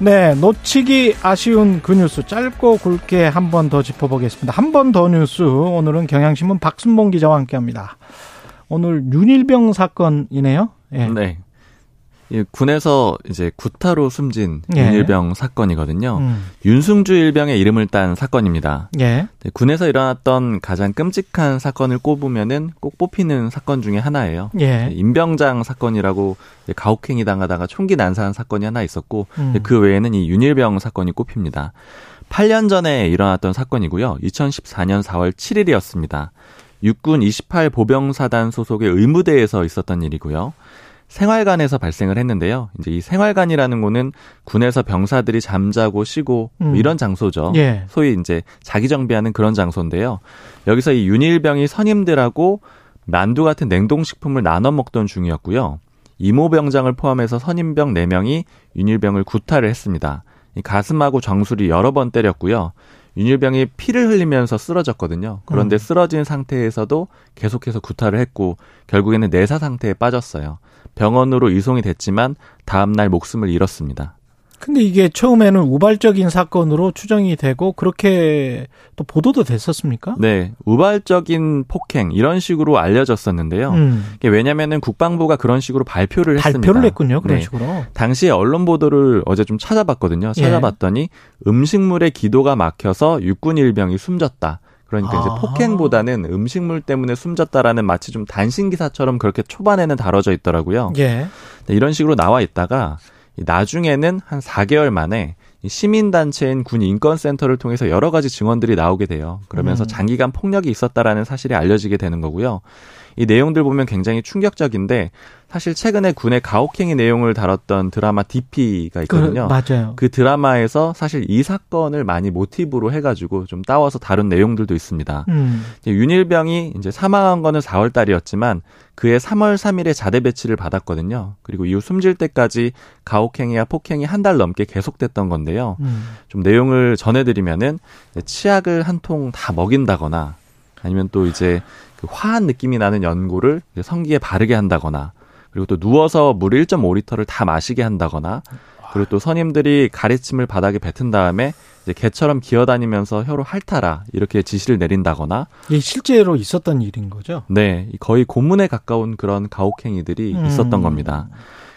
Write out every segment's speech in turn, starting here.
네, 놓치기 아쉬운 그 뉴스 짧고 굵게 한 번 더 짚어보겠습니다. 한 번 더 뉴스 오늘은 경향신문 박순봉 기자와 함께합니다. 오늘 윤일병 사건이네요. 예. 네. 이 군에서 이제 구타로 숨진 예. 윤일병 사건이거든요. 음. 윤승주 일병의 이름을 딴 사건입니다. 예. 네, 군에서 일어났던 가장 끔찍한 사건을 꼽으면은 꼭 뽑히는 사건 중에 하나예요. 예. 임병장 사건이라고 가혹행위 당하다가 총기 난사한 사건이 하나 있었고 음. 그 외에는 이 윤일병 사건이 꼽힙니다. 8년 전에 일어났던 사건이고요. 2014년 4월 7일이었습니다. 육군 28 보병사단 소속의 의무대에서 있었던 일이고요. 생활관에서 발생을 했는데요. 이제 이 생활관이라는 곳은 군에서 병사들이 잠자고 쉬고 뭐 음. 이런 장소죠. 예. 소위 이제 자기 정비하는 그런 장소인데요. 여기서 이 윤일병이 선임들하고 만두 같은 냉동식품을 나눠 먹던 중이었고요. 이모병장을 포함해서 선임병 4명이 윤일병을 구타를 했습니다. 이 가슴하고 정수리 여러 번 때렸고요. 윤일병이 피를 흘리면서 쓰러졌거든요. 그런데 음. 쓰러진 상태에서도 계속해서 구타를 했고 결국에는 내사 상태에 빠졌어요. 병원으로 이송이 됐지만 다음날 목숨을 잃었습니다. 근데 이게 처음에는 우발적인 사건으로 추정이 되고 그렇게 또 보도도 됐었습니까? 네, 우발적인 폭행 이런 식으로 알려졌었는데요. 음. 이게 왜냐면은 국방부가 그런 식으로 발표를, 발표를 했습니다. 발표를 했군요. 그런 네. 식으로. 당시에 언론 보도를 어제 좀 찾아봤거든요. 예. 찾아봤더니 예. 음식물에 기도가 막혀서 육군 일병이 숨졌다. 그러니까 아. 이제 폭행보다는 음식물 때문에 숨졌다라는 마치 좀 단신 기사처럼 그렇게 초반에는 다뤄져 있더라고요. 예. 네, 이런 식으로 나와 있다가 나중에는 한 4개월 만에 시민단체인 군 인권센터를 통해서 여러 가지 증언들이 나오게 돼요. 그러면서 음. 장기간 폭력이 있었다라는 사실이 알려지게 되는 거고요. 이 내용들 보면 굉장히 충격적인데 사실 최근에 군의 가혹행위 내용을 다뤘던 드라마 DP가 있거든요. 그, 맞아요. 그 드라마에서 사실 이 사건을 많이 모티브로 해가지고 좀 따와서 다룬 내용들도 있습니다. 음. 윤일병이 이제 사망한 거는 4월 달이었지만 그해 3월 3일에 자대 배치를 받았거든요. 그리고 이후 숨질 때까지 가혹행위와 폭행이 한 달 넘게 계속됐던 건데요. 음. 좀 내용을 전해드리면은 치약을 한 통 다 먹인다거나 아니면 또 이제 그 화한 느낌이 나는 연고를 성기에 바르게 한다거나 그리고 또 누워서 물 1.5리터를 다 마시게 한다거나 그리고 또 선임들이 가래침을 바닥에 뱉은 다음에 이제 개처럼 기어다니면서 혀로 핥아라 이렇게 지시를 내린다거나 이 실제로 있었던 일인 거죠? 네, 거의 고문에 가까운 그런 가혹행위들이 음. 있었던 겁니다.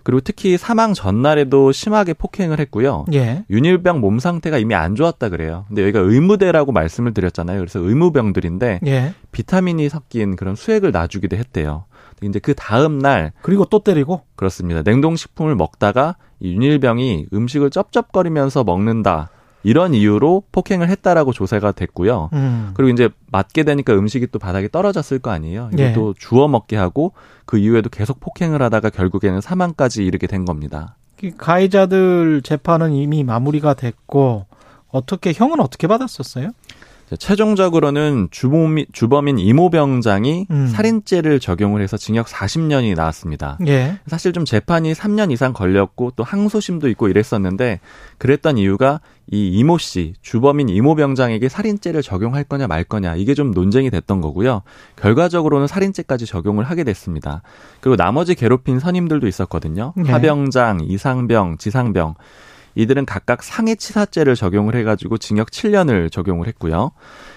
그리고 특히 사망 전날에도 심하게 폭행을 했고요. 예. 윤일병 몸 상태가 이미 안 좋았다 그래요. 근데 여기가 의무대라고 말씀을 드렸잖아요. 그래서 의무병들인데 예. 비타민이 섞인 그런 수액을 놔주기도 했대요. 이제 그 다음 날 그리고 또 때리고 그렇습니다. 냉동식품을 먹다가 이 윤일병이 음식을 쩝쩝거리면서 먹는다. 이런 이유로 폭행을 했다라고 조사가 됐고요. 음. 그리고 이제 맞게 되니까 음식이 또 바닥에 떨어졌을 거 아니에요. 이것도 예. 주워 먹게 하고 그 이후에도 계속 폭행을 하다가 결국에는 사망까지 이르게 된 겁니다. 가해자들 재판은 이미 마무리가 됐고 어떻게 형은 어떻게 받았었어요? 최종적으로는 주범인, 주범인 이모 병장이 음. 살인죄를 적용을 해서 징역 40년이 나왔습니다. 예. 사실 좀 재판이 3년 이상 걸렸고 또 항소심도 있고 이랬었는데 그랬던 이유가 이 이모 씨, 주범인 이모 병장에게 살인죄를 적용할 거냐 말 거냐 이게 좀 논쟁이 됐던 거고요. 결과적으로는 살인죄까지 적용을 하게 됐습니다. 그리고 나머지 괴롭힌 선임들도 있었거든요. 예. 하병장, 이상병, 지상병. 이들은 각각 상해치사죄를 적용을 해가지고 징역 7년을 적용을 했고요.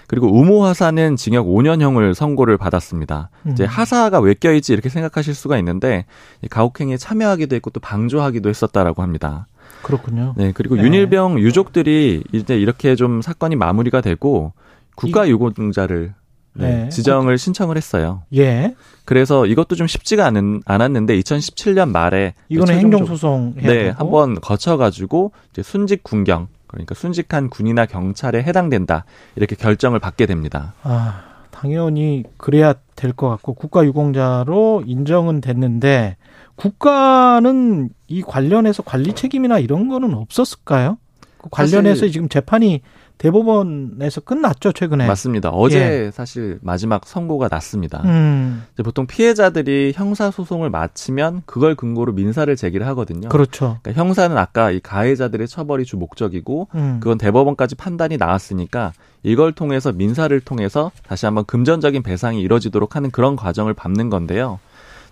그리고 우모 하사는 징역 5년형을 선고를 받았습니다. 음. 이제 하사가 왜 껴있지 이렇게 생각하실 수가 있는데 가혹행위에 참여하기도 했고 또 방조하기도 했었다라고 합니다. 그렇군요. 네, 그리고 네. 윤일병 유족들이 이제 이렇게 좀 사건이 마무리가 되고 국가 유공자를 네, 네. 지정을 신청을 했어요. 예. 그래서 이것도 좀 쉽지가 않은, 않았는데 2017년 말에 이거는 행정소송 네, 한번 거쳐가지고 이제 순직 군경 그러니까 순직한 군이나 경찰에 해당된다 이렇게 결정을 받게 됩니다. 아, 당연히 그래야 될 것 같고 국가유공자로 인정은 됐는데 국가는 이 관련해서 관리 책임이나 이런 거는 없었을까요? 그 관련해서 지금 재판이 대법원에서 끝났죠 최근에. 맞습니다. 어제 예. 사실 마지막 선고가 났습니다. 음. 보통 피해자들이 형사 소송을 마치면 그걸 근거로 민사를 제기를 하거든요. 그렇죠. 그러니까 형사는 아까 이 가해자들의 처벌이 주 목적이고 음. 그건 대법원까지 판단이 나왔으니까 이걸 통해서 민사를 통해서 다시 한번 금전적인 배상이 이뤄지도록 하는 그런 과정을 밟는 건데요.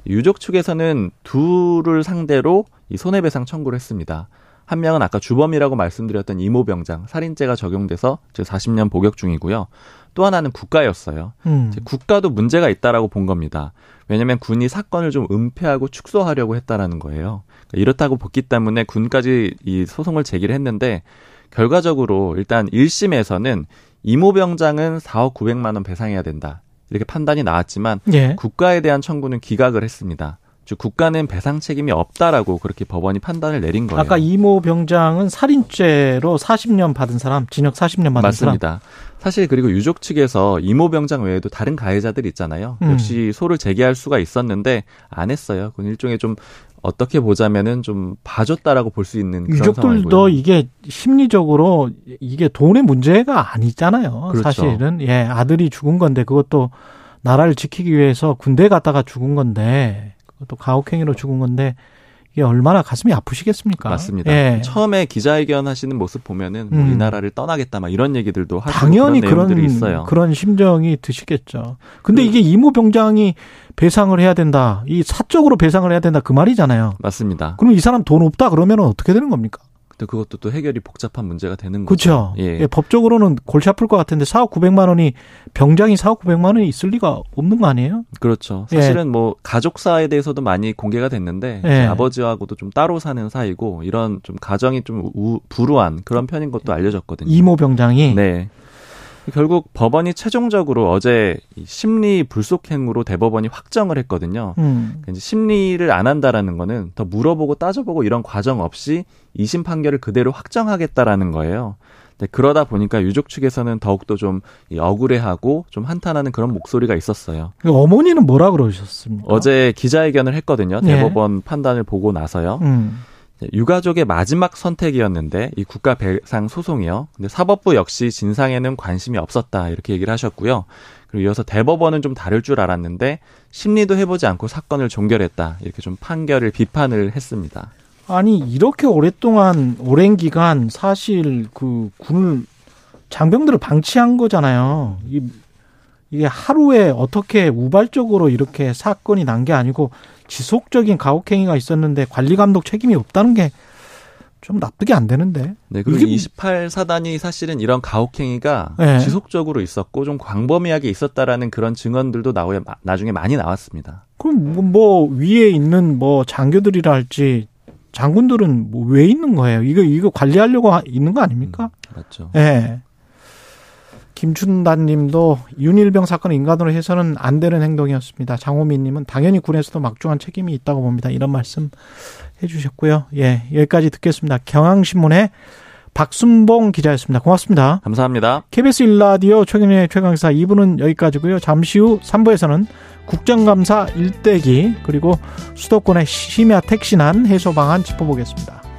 유족 측에서는 둘을 상대로 이 손해배상 청구를 했습니다. 한 명은 아까 주범이라고 말씀드렸던 이모병장 살인죄가 적용돼서 지금 40년 복역 중이고요. 또 하나는 국가였어요. 음. 국가도 문제가 있다라고 본 겁니다. 왜냐하면 군이 사건을 좀 은폐하고 축소하려고 했다라는 거예요. 그러니까 이렇다고 봤기 때문에 군까지 이 소송을 제기를 했는데 결과적으로 일단 1심에서는 이모병장은 4억 900만 원 배상해야 된다. 이렇게 판단이 나왔지만 예. 국가에 대한 청구는 기각을 했습니다. 즉 국가는 배상 책임이 없다라고 그렇게 법원이 판단을 내린 거예요. 아까 이모 병장은 살인죄로 40년 받은 사람, 징역 40년 받은 맞습니다. 사람. 사실 그리고 유족 측에서 이모 병장 외에도 다른 가해자들 있잖아요. 음. 역시 소를 제기할 수가 있었는데 안 했어요. 그건 일종의 좀 어떻게 보자면은 좀 봐줬다라고 볼 수 있는 유족들도 상황이고요. 이게 심리적으로 이게 돈의 문제가 아니잖아요. 그렇죠. 사실은 예 아들이 죽은 건데 그것도 나라를 지키기 위해서 군대 갔다가 죽은 건데 또 가혹행위로 죽은 건데 이게 얼마나 가슴이 아프시겠습니까? 맞습니다. 예. 처음에 기자회견 하시는 모습 보면은 뭐 음. 이 나라를 떠나겠다 막 이런 얘기들도 하시고 당연히 그런, 그런 있어요. 그런 심정이 드시겠죠. 근데 그, 이게 이모 병장이 배상을 해야 된다. 이 사적으로 배상을 해야 된다 그 말이잖아요. 맞습니다. 그럼 이 사람 돈 없다 그러면 어떻게 되는 겁니까? 근데 그것도 또 해결이 복잡한 문제가 되는 거죠. 그렇죠. 예. 예. 법적으로는 골치 아플 것 같은데 4억 900만 원이 병장이 4억 900만 원이 있을 리가 없는 거 아니에요? 그렇죠. 예. 사실은 예. 뭐 가족사에 대해서도 많이 공개가 됐는데 예. 아버지하고도 좀 따로 사는 사이고 이런 좀 가정이 좀 우, 불우한 그런 편인 것도 알려졌거든요. 이모 병장이 네. 결국 법원이 최종적으로 어제 심리 불속행으로 대법원이 확정을 했거든요. 음. 그러니까 이제 심리를 안 한다라는 거는 더 물어보고 따져보고 이런 과정 없이 이심 판결을 그대로 확정하겠다라는 거예요. 네, 그러다 보니까 유족 측에서는 더욱더 좀 억울해하고 좀 한탄하는 그런 목소리가 있었어요. 그 어머니는 뭐라 그러셨습니까? 어제 기자회견을 했거든요. 네. 대법원 네. 판단을 보고 나서요. 음. 유가족의 마지막 선택이었는데 이 국가 배상 소송이요. 근데 사법부 역시 진상에는 관심이 없었다 이렇게 얘기를 하셨고요. 그리고 이어서 대법원은 좀 다를 줄 알았는데 심리도 해보지 않고 사건을 종결했다 이렇게 좀 판결을 비판을 했습니다. 아니 이렇게 오랫동안 오랜 기간 사실 그 군을 장병들을 방치한 거잖아요. 이, 이게 하루에 어떻게 우발적으로 이렇게 사건이 난 게 아니고 지속적인 가혹행위가 있었는데 관리 감독 책임이 없다는 게 좀 납득이 안 되는데. 네, 그리고 28사단이 사실은 이런 가혹행위가 네. 지속적으로 있었고 좀 광범위하게 있었다라는 그런 증언들도 나오에 나중에 많이 나왔습니다. 그럼 뭐, 뭐 위에 있는 뭐 장교들이라 할지 장군들은 뭐 왜 있는 거예요? 이거 이거 관리하려고 있는 거 아닙니까? 음, 맞죠. 예. 네. 김춘단 님도 윤일병 사건 인간으로 해서는 안 되는 행동이었습니다. 장호민 님은 당연히 군에서도 막중한 책임이 있다고 봅니다. 이런 말씀 해 주셨고요. 예, 여기까지 듣겠습니다. 경향신문의 박순봉 기자였습니다. 고맙습니다. 감사합니다. KBS 일라디오 최경영의 최강사 2부는 여기까지고요. 잠시 후 3부에서는 국정감사 일대기 그리고 수도권의 심야 택시난 해소 방안 짚어보겠습니다.